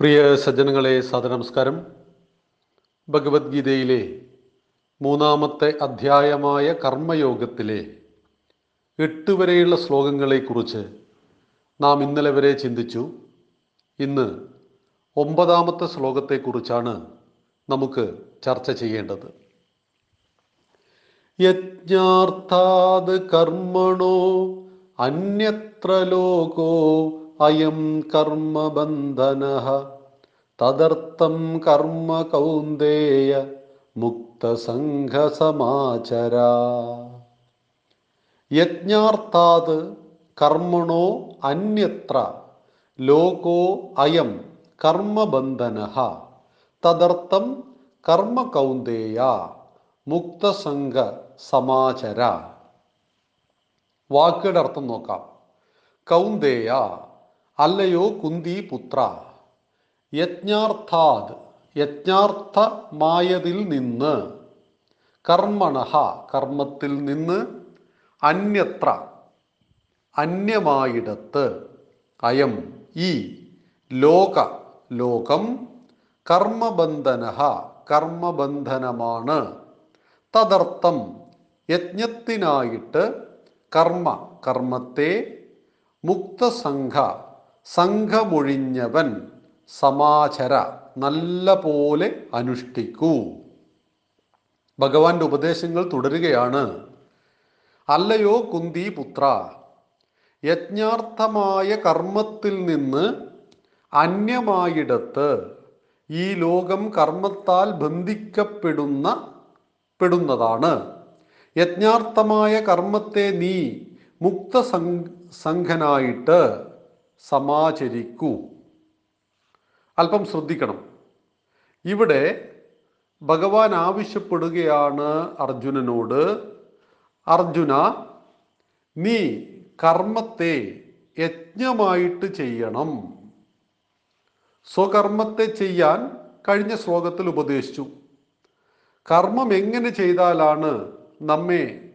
പ്രിയ സജ്ജനങ്ങളെ സദനമസ്കാരം ഭഗവത്ഗീതയിലെ മൂന്നാമത്തെ അധ്യായമായ കർമ്മയോഗത്തിലെ എട്ട് വരെയുള്ള ശ്ലോകങ്ങളെക്കുറിച്ച് നാം ഇന്നലെ വരെ ചിന്തിച്ചു. ഇന്ന് ഒമ്പതാമത്തെ ശ്ലോകത്തെക്കുറിച്ചാണ് നമുക്ക് ചർച്ച ചെയ്യേണ്ടത്. യജ്ഞാർത്ഥാത് കർമ്മണോ അന്യത്ര ലോകോ അയം കർമ്മബന്ധന തദർത്ഥം കർമ്മ കൗന്ദേയ മുക്തസംഘസമാചര യജ്ഞാർത്ഥാത് കർമ്മണോ അന്യത്ര ലോകോ അയം കർമ്മബന്ധന തദർത്ഥം കർമ്മ കൗന്ദേയ മുക്തസംഘ സമാചര. വാക്കുകളുടെ അർത്ഥം നോക്കാം. കൗന്ദേയ അല്ലയോ കുന്തി പുത്ര? യജ്ഞാർത്ഥാത് യജ്ഞാർത്ഥമായതിൽ നിന്ന്. കർമ്മണഹ കർമ്മത്തിൽ നിന്ന്. അന്യത്ര അന്യമായിടത്ത്. അയം ഈ ലോക ലോകം. കർമ്മബന്ധന കർമ്മബന്ധനമാണ്. തദർത്ഥം യജ്ഞത്തിനായിട്ട് കർമ്മ കർമ്മത്തെ. മുക്തസംഘ സംഘമൊഴിഞ്ഞവൻ സമാചര നല്ല പോലെ അനുഷ്ഠിക്കൂ. ഭഗവാന്റെ ഉപദേശങ്ങൾ തുടരുകയാണ്. അല്ലയോ കുന്തി പുത്ര യജ്ഞാർത്ഥമായ കർമ്മത്തിൽ നിന്ന് അന്യമായിടത്ത് ഈ ലോകം കർമ്മത്താൽ ബന്ധിക്കപ്പെടുന്ന പെടുന്നതാണ്. യജ്ഞാർത്ഥമായ കർമ്മത്തെ നീ മുക്ത സംഘനായിട്ട് സമാചരിക്കൂ. അല്പം ശ്രദ്ധിക്കണം. ഇവിടെ ഭഗവാൻ ആവശ്യപ്പെടുകയാണ് അർജുനനോട് അർജുന നീ കർമ്മത്തെ യജ്ഞമായിട്ട് ചെയ്യണം. സ്വകർമ്മത്തെ ചെയ്യാൻ കഴിഞ്ഞ ശ്ലോകത്തിൽ ഉപദേശിച്ചു. കർമ്മം എങ്ങനെ ചെയ്താലാണ് നമ്മെ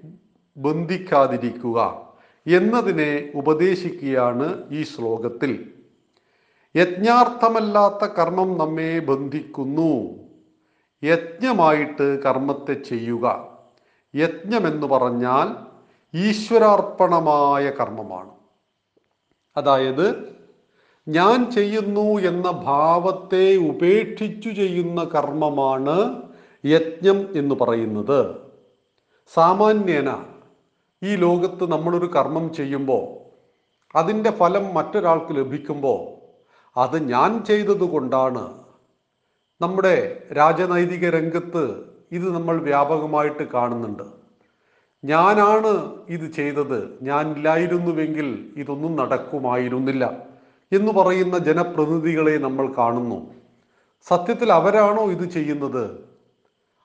ബന്ധിക്കാതിരിക്കുക? എന്നതിനെ ഉപദേശിക്കുകയാണ് ഈ ശ്ലോകത്തിൽ. യജ്ഞാർത്ഥമല്ലാത്ത കർമ്മം നമ്മെ ബന്ധിക്കുന്നു. യജ്ഞമായിട്ട് കർമ്മത്തെ ചെയ്യുക. യജ്ഞമെന്ന് പറഞ്ഞാൽ ഈശ്വരാർപ്പണമായ കർമ്മമാണ്. അതായത് ഞാൻ ചെയ്യുന്നു എന്ന ഭാവത്തെ ഉപേക്ഷിച്ചു ചെയ്യുന്ന കർമ്മമാണ് യജ്ഞം എന്ന് പറയുന്നത്. സാമാന്യേന ഈ ലോകത്ത് നമ്മളൊരു കർമ്മം ചെയ്യുമ്പോൾ അതിന്റെ ഫലം മറ്റൊരാൾക്ക് ലഭിക്കുമ്പോൾ അത് ഞാൻ ചെയ്തതുകൊണ്ടാണ് നമ്മുടെ രാജനൈതിക രംഗത്ത് ഇത് നമ്മൾ വ്യാപകമായിട്ട് കാണുന്നുണ്ട്. ഞാനാണ് ഇത് ചെയ്തത്. ഞാൻ ഇല്ലായിരുന്നുവെങ്കിൽ ഇതൊന്നും നടക്കുമായിരുന്നില്ല എന്ന് പറയുന്ന ജനപ്രതിനിധികളെ നമ്മൾ കാണുന്നു. സത്യത്തിൽ അവരാണോ ഇത് ചെയ്യുന്നത്?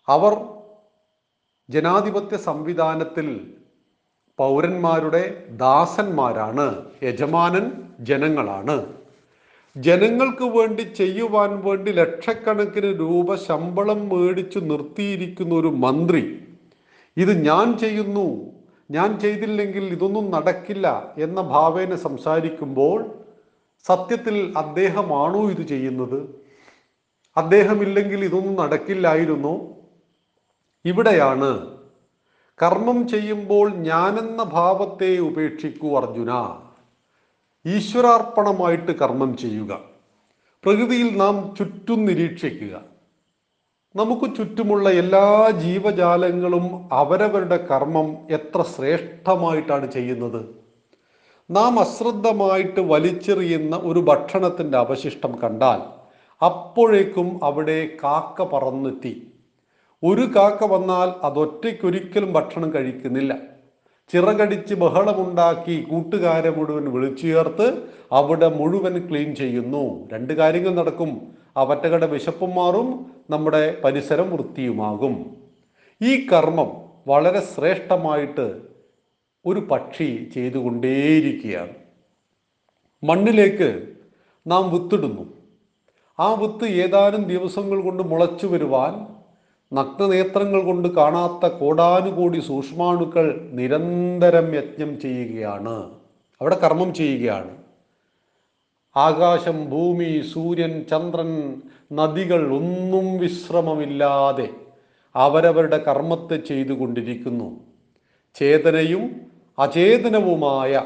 അവർ ജനാധിപത്യ സംവിധാനത്തിൽ പൗരന്മാരുടെ ദാസന്മാരാണ് യജമാനൻ ജനങ്ങളാണ്. ജനങ്ങൾക്ക് വേണ്ടി ചെയ്യുവാൻ വേണ്ടി ലക്ഷക്കണക്കിന് രൂപ ശമ്പളം മേടിച്ചു നിർത്തിയിരിക്കുന്ന ഒരു മന്ത്രി. ഇത് ഞാൻ ചെയ്യുന്നു ഞാൻ ചെയ്തില്ലെങ്കിൽ ഇതൊന്നും നടക്കില്ല എന്ന ഭാവേന സംസാരിക്കുമ്പോൾ സത്യത്തിൽ അദ്ദേഹമാണോ ഇത് ചെയ്യുന്നത്? അദ്ദേഹമില്ലെങ്കിൽ ഇതൊന്നും നടക്കില്ലായിരുന്നു. ഇവിടെയാണ് കർമ്മം ചെയ്യുമ്പോൾ ഞാനെന്ന ഭാവത്തെ ഉപേക്ഷിക്കൂ അർജുന. ഈശ്വരാർപ്പണമായിട്ട് കർമ്മം ചെയ്യുക. പ്രകൃതിയിൽ നാം ചുറ്റും നിരീക്ഷിക്കുക. നമുക്ക് ചുറ്റുമുള്ള എല്ലാ ജീവജാലങ്ങളും അവരവരുടെ കർമ്മം എത്ര ശ്രേഷ്ഠമായിട്ടാണ് ചെയ്യുന്നത്. നാം അശ്രദ്ധമായിട്ട് വലിച്ചെറിയുന്ന ഒരു ഭക്ഷണത്തിന്റെ അവശിഷ്ടം കണ്ടാൽ അപ്പോഴേക്കും അവിടെ കാക്ക പറന്നെത്തി. ഒരു കാക്ക വന്നാൽ അതൊറ്റയ്ക്കൊരിക്കലും ഭക്ഷണം കഴിക്കുന്നില്ല. ചിറകടിച്ച് ബഹളമുണ്ടാക്കി കൂട്ടുകാരെ മുഴുവൻ വിളിച്ചു ചേർത്ത് അവിടെ മുഴുവൻ ക്ലീൻ ചെയ്യുന്നു. രണ്ട് കാര്യങ്ങൾ നടക്കും. അവറ്റകളുടെ വിശപ്പും മാറും. നമ്മുടെ പരിസരം വൃത്തിയുമാകും. ഈ കർമ്മം വളരെ ശ്രേഷ്ഠമായിട്ട് ഒരു പക്ഷി ചെയ്തുകൊണ്ടേയിരിക്കുകയാണ്. മണ്ണിലേക്ക് നാം വിത്തിടുന്നു. ആ വിത്ത് ഏതാനും ദിവസങ്ങൾ കൊണ്ട് മുളച്ചു വരുവാൻ നഗ്നനേത്രങ്ങൾ കൊണ്ട് കാണാത്ത കോടാനുകോടി സൂക്ഷ്മാണുക്കൾ നിരന്തരം യജ്ഞം ചെയ്യുകയാണ്. അവിടെ കർമ്മം ചെയ്യുകയാണ്. ആകാശം ഭൂമി സൂര്യൻ ചന്ദ്രൻ നദികൾ ഒന്നും വിശ്രമമില്ലാതെ അവരവരുടെ കർമ്മത്തെ ചെയ്തുകൊണ്ടിരിക്കുന്നു. ചേതനയും അചേതനവുമായ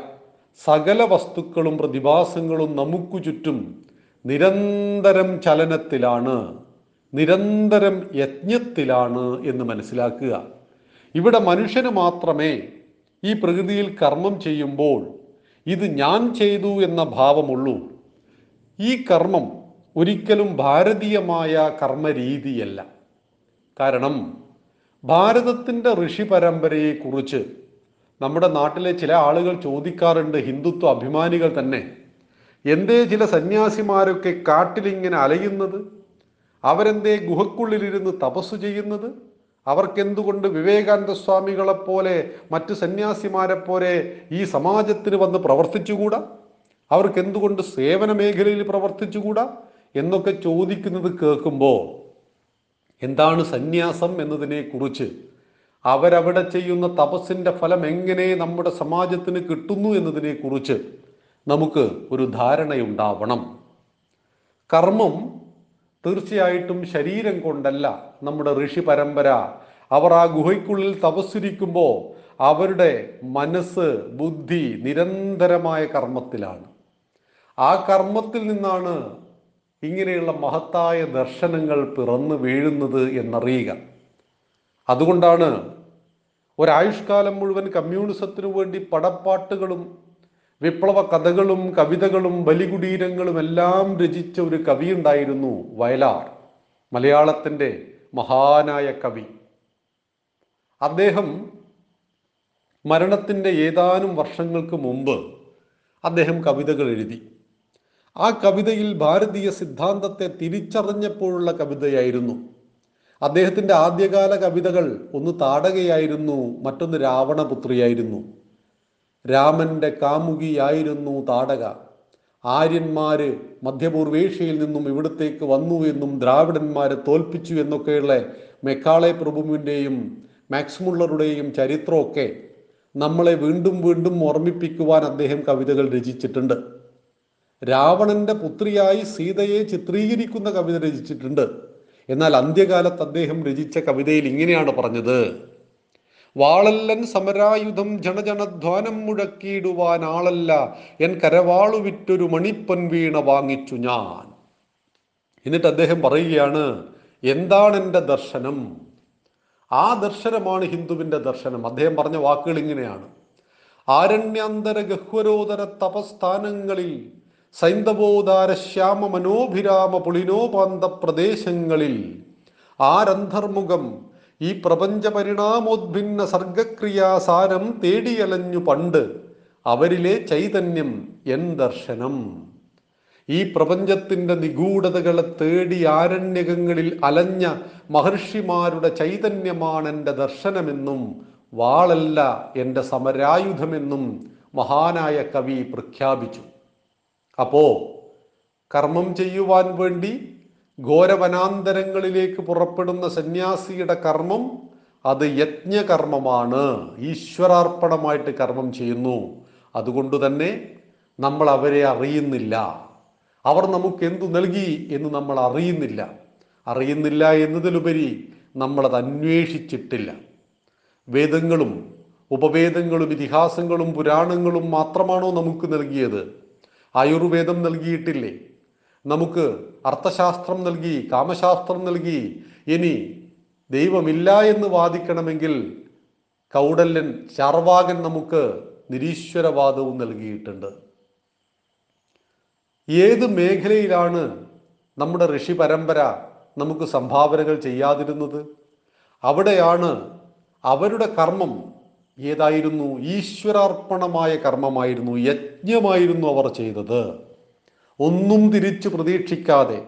സകല വസ്തുക്കളും പ്രതിഭാസങ്ങളും നമുക്കു ചുറ്റും നിരന്തരം ചലനത്തിലാണ്. നിരന്തരം യജ്ഞത്തിലാണ് എന്ന് മനസ്സിലാക്കുക. ഇവിടെ മനുഷ്യന് മാത്രമേ ഈ പ്രകൃതിയിൽ കർമ്മം ചെയ്യുമ്പോൾ ഇത് ഞാൻ ചെയ്തു എന്ന ഭാവമുള്ളൂ. ഈ കർമ്മം ഒരിക്കലും ഭാരതീയമായ കർമ്മരീതിയല്ല. കാരണം ഭാരതത്തിന്റെ ഋഷി പരമ്പരയെക്കുറിച്ച് നമ്മുടെ നാട്ടിലെ ചില ആളുകൾ ചോദിക്കാറുണ്ട് ഹിന്ദുത്വ അഭിമാനികൾ തന്നെ. എന്തേ ചില സന്യാസിമാരൊക്കെ കാട്ടിലിങ്ങനെ അലയുന്നത്? അവരെന്തേ ഗുഹക്കുള്ളിലിരുന്ന് തപസ് ചെയ്യുന്നത്? അവർക്കെന്തുകൊണ്ട് വിവേകാനന്ദ സ്വാമികളെപ്പോലെ മറ്റ് സന്യാസിമാരെ പോലെ ഈ സമാജത്തിന് വന്ന് പ്രവർത്തിച്ചുകൂടാ? അവർക്കെന്തുകൊണ്ട് സേവന മേഖലയിൽ പ്രവർത്തിച്ചുകൂടാ? എന്നൊക്കെ ചോദിക്കുന്നത് കേൾക്കുമ്പോൾ എന്താണ് സന്യാസം എന്നതിനെക്കുറിച്ച് അവരവിടെ ചെയ്യുന്ന തപസ്സിന്റെ ഫലം എങ്ങനെ നമ്മുടെ സമാജത്തിന് കിട്ടുന്നു എന്നതിനെക്കുറിച്ച് നമുക്ക് ഒരു ധാരണയുണ്ടാവണം. കർമ്മം തീർച്ചയായിട്ടും ശരീരം കൊണ്ടല്ല നമ്മുടെ ഋഷി പരമ്പര. അവർ ആ ഗുഹയ്ക്കുള്ളിൽ തപസ്സിരിക്കുമ്പോൾ അവരുടെ മനസ്സ് ബുദ്ധി നിരന്തരമായ കർമ്മത്തിലാണ്. ആ കർമ്മത്തിൽ നിന്നാണ് ഇങ്ങനെയുള്ള മഹത്തായ ദർശനങ്ങൾ പിറന്നു വീഴുന്നത് എന്നറിയുക. അതുകൊണ്ടാണ് ഒരായുഷ്കാലം മുഴുവൻ കമ്മ്യൂണിസത്തിനു വേണ്ടി പടപ്പാട്ടുകളും വിപ്ലവ കഥകളും കവിതകളും ബലികുടീരങ്ങളും എല്ലാം രചിച്ച ഒരു കവി ഉണ്ടായിരുന്നു വയലാർ മലയാളത്തിന്റെ മഹാനായ കവി. അദ്ദേഹം മരണത്തിന്റെ ഏതാനും വർഷങ്ങൾക്ക് മുമ്പ് അദ്ദേഹം കവിതകൾ എഴുതി. ആ കവിതയിൽ ഭാരതീയ സിദ്ധാന്തത്തെ തിരിച്ചറിഞ്ഞപ്പോഴുള്ള കവിതയായിരുന്നു. അദ്ദേഹത്തിന്റെ ആദ്യകാല കവിതകൾ ഒന്ന് താടകയായിരുന്നു മറ്റൊന്ന് രാവണപുത്രിയായിരുന്നു. രാമന്റെ കാമുകിയായിരുന്നു താടക. ആര്യന്മാര് മധ്യപൂർവേഷ്യയിൽ നിന്നും ഇവിടത്തേക്ക് വന്നു എന്നും ദ്രാവിഡന്മാരെ തോൽപ്പിച്ചു എന്നൊക്കെയുള്ള മെക്കാളെ പ്രഭുവിന്റെയും മാക്സ്മുള്ളറുടെയും ചരിത്രമൊക്കെ നമ്മളെ വീണ്ടും വീണ്ടും ഓർമ്മിപ്പിക്കുവാൻ അദ്ദേഹം കവിതകൾ രചിച്ചിട്ടുണ്ട്. രാവണന്റെ പുത്രിയായി സീതയെ ചിത്രീകരിക്കുന്ന കവിത രചിച്ചിട്ടുണ്ട്. എന്നാൽ അന്ത്യകാലത്ത് അദ്ദേഹം രചിച്ച കവിതയിൽ ഇങ്ങനെയാണ് പറഞ്ഞത്. വാളല്ലൻ സമരായുധം ജനജനധ്വാനം മുഴക്കിയിടുവാൻ ആളല്ല എൻ കരവാളു വിറ്റൊരു മണിപ്പൻ വീണ വാങ്ങിച്ചു ഞാൻ. എന്നിട്ട് അദ്ദേഹം പറയുകയാണ് എന്താണ് എന്റെ ദർശനം? ആ ദർശനമാണ് ഹിന്ദുവിന്റെ ദർശനം. അദ്ദേഹം പറഞ്ഞ വാക്കുകൾ ഇങ്ങനെയാണ്. ആരണ്യാന്തര ഗഹ്വരോദര തപസ്ഥാനങ്ങളിൽ സൈന്ധവോദാര ശ്യാമ മനോഭിരാമ പുളിനോപാന്ത പ്രദേശങ്ങളിൽ ആരന്ധർമുഖം ഈ പ്രപഞ്ച പരിണാമോദ്ഭിന്ന സർഗക്രിയാസാരം തേടിയലഞ്ഞു പണ്ട് അവരിലെ ചൈതന്യം എൻ ദർശനം. ഈ പ്രപഞ്ചത്തിന്റെ നിഗൂഢതകളെ തേടി ആരണ്യകങ്ങളിൽ അലഞ്ഞ മഹർഷിമാരുടെ ചൈതന്യമാണ് എന്റെ ദർശനമെന്നും വാളല്ല എന്റെ സമരായുധമെന്നും മഹാനായ കവി പ്രഖ്യാപിച്ചു. അപ്പോ കർമ്മം ചെയ്യുവാൻ വേണ്ടി ഘോരവനാന്തരങ്ങളിലേക്ക് പുറപ്പെടുന്ന സന്യാസിയുടെ കർമ്മം അത് യജ്ഞകർമ്മമാണ്. ഈശ്വരാർപ്പണമായിട്ട് കർമ്മം ചെയ്യുന്നു. അതുകൊണ്ട് തന്നെ നമ്മൾ അവരെ അറിയുന്നില്ല. അവർ നമുക്ക് എന്തു നൽകി എന്ന് നമ്മൾ അറിയുന്നില്ല. അറിയുന്നില്ല എന്നതിലുപരി നമ്മളത് അന്വേഷിച്ചിട്ടില്ല. വേദങ്ങളും ഉപവേദങ്ങളും ഇതിഹാസങ്ങളും പുരാണങ്ങളും മാത്രമാണോ നമുക്ക് നൽകിയത്? ആയുർവേദം നൽകിയിട്ടില്ലേ? നമുക്ക് അർത്ഥശാസ്ത്രം നൽകി കാമശാസ്ത്രം നൽകി. ഇനി ദൈവമില്ല എന്ന് വാദിക്കണമെങ്കിൽ കൗടല്യൻ ചാർവാകൻ നമുക്ക് നിരീശ്വരവാദവും നൽകിയിട്ടുണ്ട്. ഏത് മേഖലയിലാണ് നമ്മുടെ ഋഷി പരമ്പര നമുക്ക് സംഭാവനകൾ ചെയ്യാതിരുന്നത്? അവിടെയാണ് അവരുടെ കർമ്മം ഏതായിരുന്നു? ഈശ്വരാർപ്പണമായ കർമ്മമായിരുന്നു യജ്ഞമായിരുന്നു അവർ ചെയ്തത്. ഒന്നും തിരിച്ചു പ്രതീക്ഷിക്കാതെ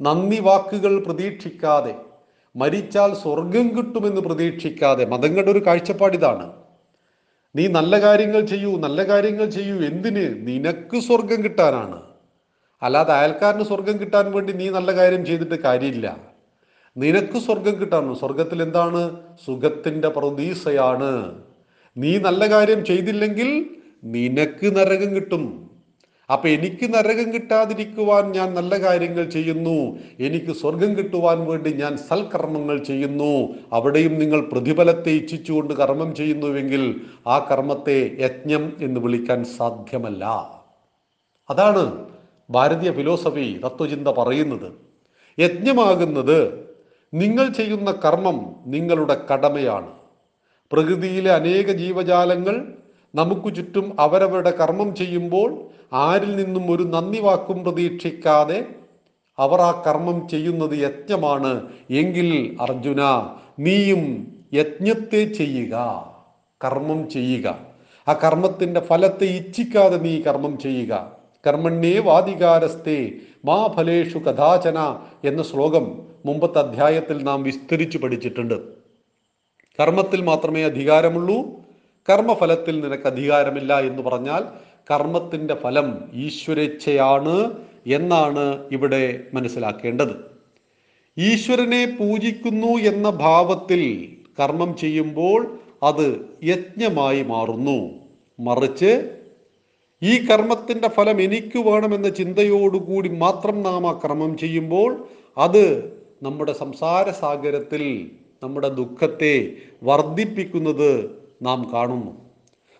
നന്ദി വാക്കുകൾ പ്രതീക്ഷിക്കാതെ മരിച്ചാൽ സ്വർഗം കിട്ടുമെന്ന് പ്രതീക്ഷിക്കാതെ മതങ്ങളുടെ ഒരു കാഴ്ചപ്പാടിതാണ് നീ നല്ല കാര്യങ്ങൾ ചെയ്യൂ നല്ല കാര്യങ്ങൾ ചെയ്യൂ എന്തിന്? നിനക്ക് സ്വർഗം കിട്ടാനാണ്. അല്ലാതെ അയൽക്കാരന് സ്വർഗം കിട്ടാൻ വേണ്ടി നീ നല്ല കാര്യം ചെയ്തിട്ട് കാര്യമില്ല. നിനക്ക് സ്വർഗം കിട്ടാണ് സ്വർഗത്തിൽ എന്താണ്? സുഖത്തിന്റെ പ്രതീസയാണ് നീ നല്ല കാര്യം ചെയ്തില്ലെങ്കിൽ നിനക്ക് നരകം കിട്ടും. അപ്പൊ എനിക്ക് നരകം കിട്ടാതിരിക്കുവാൻ ഞാൻ നല്ല കാര്യങ്ങൾ ചെയ്യുന്നു. എനിക്ക് സ്വർഗം കിട്ടുവാൻ വേണ്ടി ഞാൻ സൽക്കർമ്മങ്ങൾ ചെയ്യുന്നു. അവിടെയും നിങ്ങൾ പ്രതിഫലത്തെ ഇച്ഛിച്ചുകൊണ്ട് കർമ്മം ചെയ്യുന്നുവെങ്കിൽ ആ കർമ്മത്തെ യജ്ഞം എന്ന് വിളിക്കാൻ സാധ്യമല്ല. അതാണ് ഭാരതീയ ഫിലോസഫി തത്വചിന്ത പറയുന്നത്. യജ്ഞമാകുന്നത് നിങ്ങൾ ചെയ്യുന്ന കർമ്മം നിങ്ങളുടെ കടമയാണ്. പ്രകൃതിയിലെ അനേക ജീവജാലങ്ങൾ നമുക്ക് ചുറ്റും അവരവരുടെ കർമ്മം ചെയ്യുമ്പോൾ ആരിൽ നിന്നും ഒരു നന്ദി വാക്കും പ്രതീക്ഷിക്കാതെ അവർ ആ കർമ്മം ചെയ്യുന്നത് യജ്ഞമാണ്. എങ്കിൽ അർജുന നീയും യജ്ഞത്തെ ചെയ്യുക കർമ്മം ചെയ്യുക. ആ കർമ്മത്തിന്റെ ഫലത്തെ ഇച്ഛിക്കാതെ നീ കർമ്മം ചെയ്യുക. കർമ്മണ്യേ വാധികാരസ്ഥേ മാ ഫലേഷു കഥാചന എന്ന ശ്ലോകം മുമ്പത്തെ അധ്യായത്തിൽ നാം വിസ്തരിച്ചു പഠിച്ചിട്ടുണ്ട്. കർമ്മത്തിൽ മാത്രമേ അധികാരമുള്ളൂ കർമ്മഫലത്തിൽ നിനക്ക് അധികാരമില്ല എന്ന് പറഞ്ഞാൽ കർമ്മത്തിന്റെ ഫലം ഈശ്വരേച്ഛയാണ് എന്നാണ് ഇവിടെ മനസ്സിലാക്കേണ്ടത്. ഈശ്വരനെ പൂജിക്കുന്നു എന്ന ഭാവത്തിൽ കർമ്മം ചെയ്യുമ്പോൾ അത് യജ്ഞമായി മാറുന്നു. മറിച്ച് ഈ കർമ്മത്തിന്റെ ഫലം എനിക്ക് വേണമെന്ന ചിന്തയോടുകൂടി മാത്രം നാം ആ കർമ്മം ചെയ്യുമ്പോൾ അത് നമ്മുടെ സംസാര സാഗരത്തിൽ നമ്മുടെ ദുഃഖത്തെ വർദ്ധിപ്പിക്കുന്നത് നാം കാണുന്നു.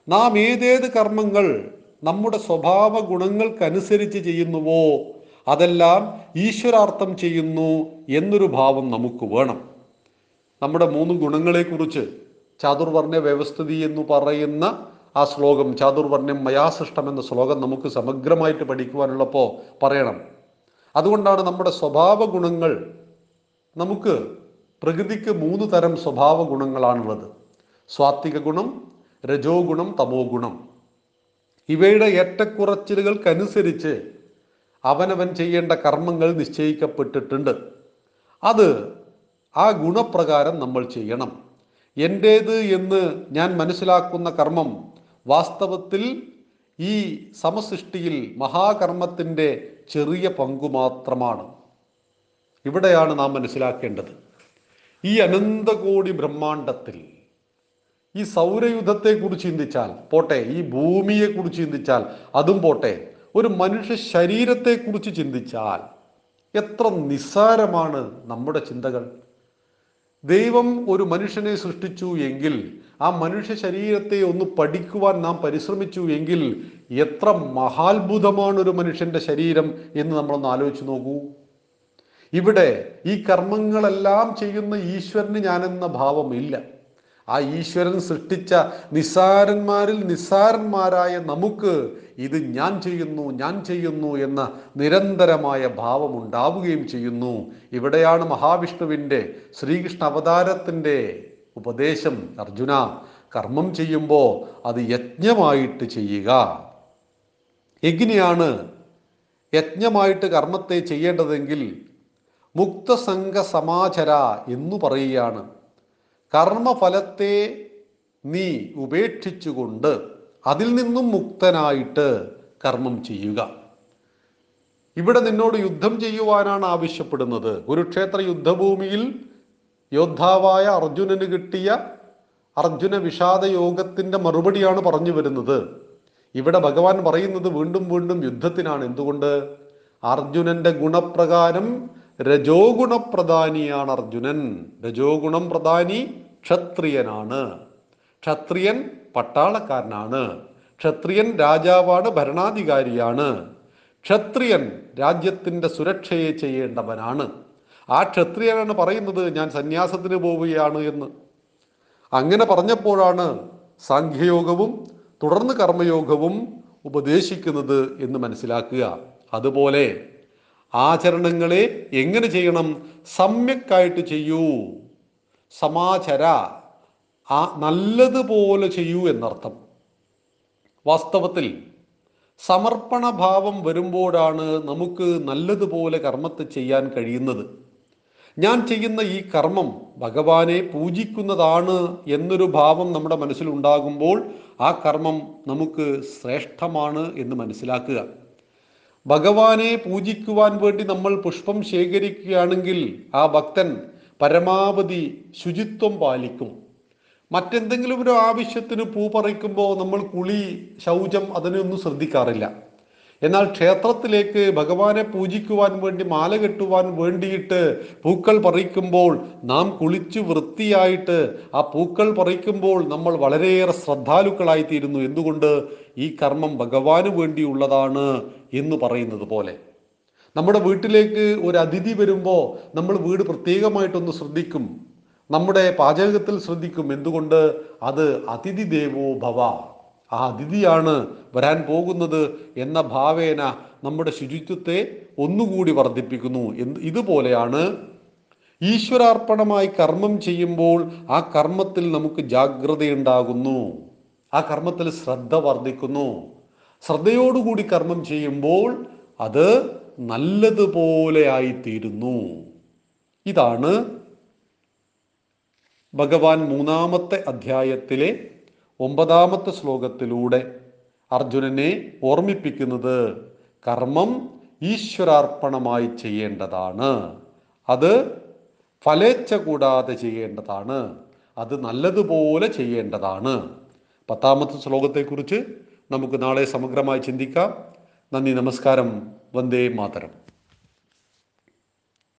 നാം ഏതേത് കർമ്മങ്ങൾ നമ്മുടെ സ്വഭാവ ഗുണങ്ങൾക്കനുസരിച്ച് ചെയ്യുന്നുവോ? അതെല്ലാം ഈശ്വരാർത്ഥം ചെയ്യുന്നു എന്നൊരു ഭാവം നമുക്ക് വേണം. നമ്മുടെ മൂന്ന് ഗുണങ്ങളെക്കുറിച്ച് ചാതുർവർണ വ്യവസ്ഥിതി എന്ന് പറയുന്ന ആ ശ്ലോകം ചാതുർവർണ്യം മയാസൃഷ്ടം എന്ന ശ്ലോകം നമുക്ക് സമഗ്രമായിട്ട് പഠിക്കുവാനുള്ളപ്പോൾ പറയണം. അതുകൊണ്ടാണ് നമ്മുടെ സ്വഭാവ ഗുണങ്ങൾ നമുക്ക് പ്രകൃതിക്ക് മൂന്ന് തരം സ്വഭാവ ഗുണങ്ങളാണുള്ളത്. സ്വാത്വിക ഗുണം രജോ ഗുണം തമോ ഗുണം ഇവയുടെ ഏറ്റക്കുറച്ചിലുകൾക്കനുസരിച്ച് അവനവൻ ചെയ്യേണ്ട കർമ്മങ്ങൾ നിശ്ചയിക്കപ്പെട്ടിട്ടുണ്ട്. അത് ആ ഗുണപ്രകാരം നമ്മൾ ചെയ്യണം. എന്റേത് എന്ന് ഞാൻ മനസ്സിലാക്കുന്ന കർമ്മം വാസ്തവത്തിൽ ഈ സമസൃഷ്ടിയിൽ മഹാകർമ്മത്തിന്റെ ചെറിയ പങ്കു മാത്രമാണ്. ഇവിടെയാണ് നാം മനസ്സിലാക്കേണ്ടത്. ഈ അനന്തകോടി ബ്രഹ്മാണ്ടത്തിൽ ഈ സൗരയുദ്ധത്തെ കുറിച്ച് ചിന്തിച്ചാൽ പോട്ടെ ഈ ഭൂമിയെ കുറിച്ച് ചിന്തിച്ചാൽ അതും പോട്ടെ ഒരു മനുഷ്യ ശരീരത്തെ കുറിച്ച് ചിന്തിച്ചാൽ എത്ര നിസ്സാരമാണ് നമ്മുടെ ചിന്തകൾ. ദൈവം ഒരു മനുഷ്യനെ സൃഷ്ടിച്ചു എങ്കിൽ ആ മനുഷ്യ ശരീരത്തെ ഒന്ന് പഠിക്കുവാൻ നാം പരിശ്രമിച്ചു എങ്കിൽ എത്ര മഹാത്ഭുതമാണ് ഒരു മനുഷ്യന്റെ ശരീരം എന്ന് നമ്മളൊന്ന് ആലോചിച്ച് നോക്കൂ. ഇവിടെ ഈ കർമ്മങ്ങളെല്ലാം ചെയ്യുന്ന ഈശ്വരന് ഞാനെന്ന ഭാവമില്ല. ആ ഈശ്വരൻ സൃഷ്ടിച്ച നിസ്സാരന്മാരിൽ നിസ്സാരന്മാരായ നമുക്ക് ഇത് ഞാൻ ചെയ്യുന്നു ഞാൻ ചെയ്യുന്നു എന്ന നിരന്തരമായ ഭാവം ഉണ്ടാവുകയും ചെയ്യുന്നു. ഇവിടെയാണ് മഹാവിഷ്ണുവിന്റെ ശ്രീകൃഷ്ണ അവതാരത്തിന്റെ ഉപദേശം. അർജുന കർമ്മം ചെയ്യുമ്പോൾ അത് യജ്ഞമായിട്ട് ചെയ്യുക. എങ്ങനെയാണ് യജ്ഞമായിട്ട് കർമ്മത്തെ ചെയ്യേണ്ടതെങ്കിൽ മുക്തസംഘ സമാചര എന്നു പറയുകയാണ്. കർമ്മഫലത്തെ നീ ഉപേക്ഷിച്ചുകൊണ്ട് അതിൽ നിന്നും മുക്തനായിട്ട് കർമ്മം ചെയ്യുക. ഇവിടെ നിന്നോട് യുദ്ധം ചെയ്യുവാനാണ് ആവശ്യപ്പെടുന്നത്. കുരുക്ഷേത്ര യുദ്ധഭൂമിയിൽ യോദ്ധാവായ അർജുനന് കിട്ടിയ അർജുന വിഷാദ യോഗത്തിന്റെ മറുപടിയാണ് പറഞ്ഞു വരുന്നത്. ഇവിടെ ഭഗവാൻ പറയുന്നത് വീണ്ടും വീണ്ടും യുദ്ധത്തിനാണ്. എന്തുകൊണ്ട്? അർജുനന്റെ ഗുണപ്രകാരം രജോ ഗുണപ്രധാനിയാണ് അർജുനൻ. രജോ ഗുണം പ്രധാനി ക്ഷത്രിയനാണ്. ക്ഷത്രിയൻ പട്ടാളക്കാരനാണ്. ക്ഷത്രിയൻ രാജാവാണ് ഭരണാധികാരിയാണ്. ക്ഷത്രിയൻ രാജ്യത്തിന്റെ സുരക്ഷയെ ചെയ്യേണ്ടവനാണ്. ആ ക്ഷത്രിയനാണ് പറയുന്നത് ഞാൻ സന്യാസത്തിന് പോവുകയാണ് എന്ന്. അങ്ങനെ പറഞ്ഞപ്പോഴാണ് സാഖ്യയോഗവും തുടർന്ന് കർമ്മയോഗവും ഉപദേശിക്കുന്നത് എന്ന് മനസ്സിലാക്കുക. അതുപോലെ ആചരണങ്ങളെ എങ്ങനെ ചെയ്യണം? സമ്യക്കായിട്ട് ചെയ്യൂ. സമാചര. ആ നല്ലതുപോലെ ചെയ്യൂ എന്നർത്ഥം. വാസ്തവത്തിൽ സമർപ്പണ ഭാവം വരുമ്പോഴാണ് നമുക്ക് നല്ലതുപോലെ കർമ്മത്തെ ചെയ്യാൻ കഴിയുന്നത്. ഞാൻ ചെയ്യുന്ന ഈ കർമ്മം ഭഗവാനെ പൂജിക്കുന്നതാണ് എന്നൊരു ഭാവം നമ്മുടെ മനസ്സിലുണ്ടാകുമ്പോൾ ആ കർമ്മം നമുക്ക് ശ്രേഷ്ഠമാണ് എന്ന് മനസ്സിലാക്കുക. ഭഗവാനെ പൂജിക്കുവാൻ വേണ്ടി നമ്മൾ പുഷ്പം ശേഖരിക്കുകയാണെങ്കിൽ ആ ഭക്തൻ പരമാവധി ശുചിത്വം പാലിക്കും. മറ്റെന്തെങ്കിലും ഒരു ആവശ്യത്തിന് പൂ പറിക്കുമ്പോൾ നമ്മൾ കുളി ശൗചം അതിനൊന്നും ശ്രദ്ധിക്കാറില്ല. എന്നാൽ ക്ഷേത്രത്തിലേക്ക് ഭഗവാനെ പൂജിക്കുവാൻ വേണ്ടി മാല കെട്ടുവാൻ വേണ്ടിയിട്ട് പൂക്കൾ പറിക്കുമ്പോൾ നാം കുളിച്ചു വൃത്തിയായിട്ട് ആ പൂക്കൾ പറിക്കുമ്പോൾ നമ്മൾ വളരെയേറെ ശ്രദ്ധാലുക്കളായി തീരുന്നു എന്തുകൊണ്ട്? ഈ കർമ്മം ഭഗവാന് വേണ്ടിയുള്ളതാണ് എന്ന് പറയുന്നത് പോലെ. നമ്മുടെ വീട്ടിലേക്ക് ഒരു അതിഥി വരുമ്പോൾ നമ്മൾ വീട് പ്രത്യേകമായിട്ടൊന്ന് ശ്രദ്ധിക്കും. നമ്മുടെ പാചകത്തിൽ ശ്രദ്ധിക്കും. എന്തുകൊണ്ട്? അത് അതിഥി ദേവോ ഭവ. ആ അതിഥിയാണ് വരാൻ പോകുന്നത് എന്ന ഭാവേന നമ്മുടെ ശുചിത്വത്തെ ഒന്നുകൂടി വർദ്ധിപ്പിക്കുന്നു. ഇതുപോലെയാണ് ഈശ്വരാർപ്പണമായി കർമ്മം ചെയ്യുമ്പോൾ ആ കർമ്മത്തിൽ നമുക്ക് ജാഗ്രതയുണ്ടാകുന്നു. ആ കർമ്മത്തിൽ ശ്രദ്ധ വർദ്ധിക്കുന്നു. ശ്രദ്ധയോടുകൂടി കർമ്മം ചെയ്യുമ്പോൾ അത് നല്ലതുപോലെ ആയിത്തീരുന്നു ഇതാണ് ഭഗവാൻ മൂന്നാമത്തെ അധ്യായത്തിലെ ഒമ്പതാമത്തെ ശ്ലോകത്തിലൂടെ അർജുനനെ ഓർമ്മിപ്പിക്കുന്നത് കർമ്മം ഈശ്വരാർപ്പണമായി ചെയ്യേണ്ടതാണ്. അത് ഫലേച്ഛ കൂടാതെ ചെയ്യേണ്ടതാണ്. അത് നല്ലതുപോലെ ചെയ്യേണ്ടതാണ്. പത്താമത്തെ ശ്ലോകത്തെക്കുറിച്ച് നമുക്ക് നാളെ സമഗ്രമായി ചിന്തിക്കാം. നന്ദി നമസ്കാരം. വന്ദേ മാതരം.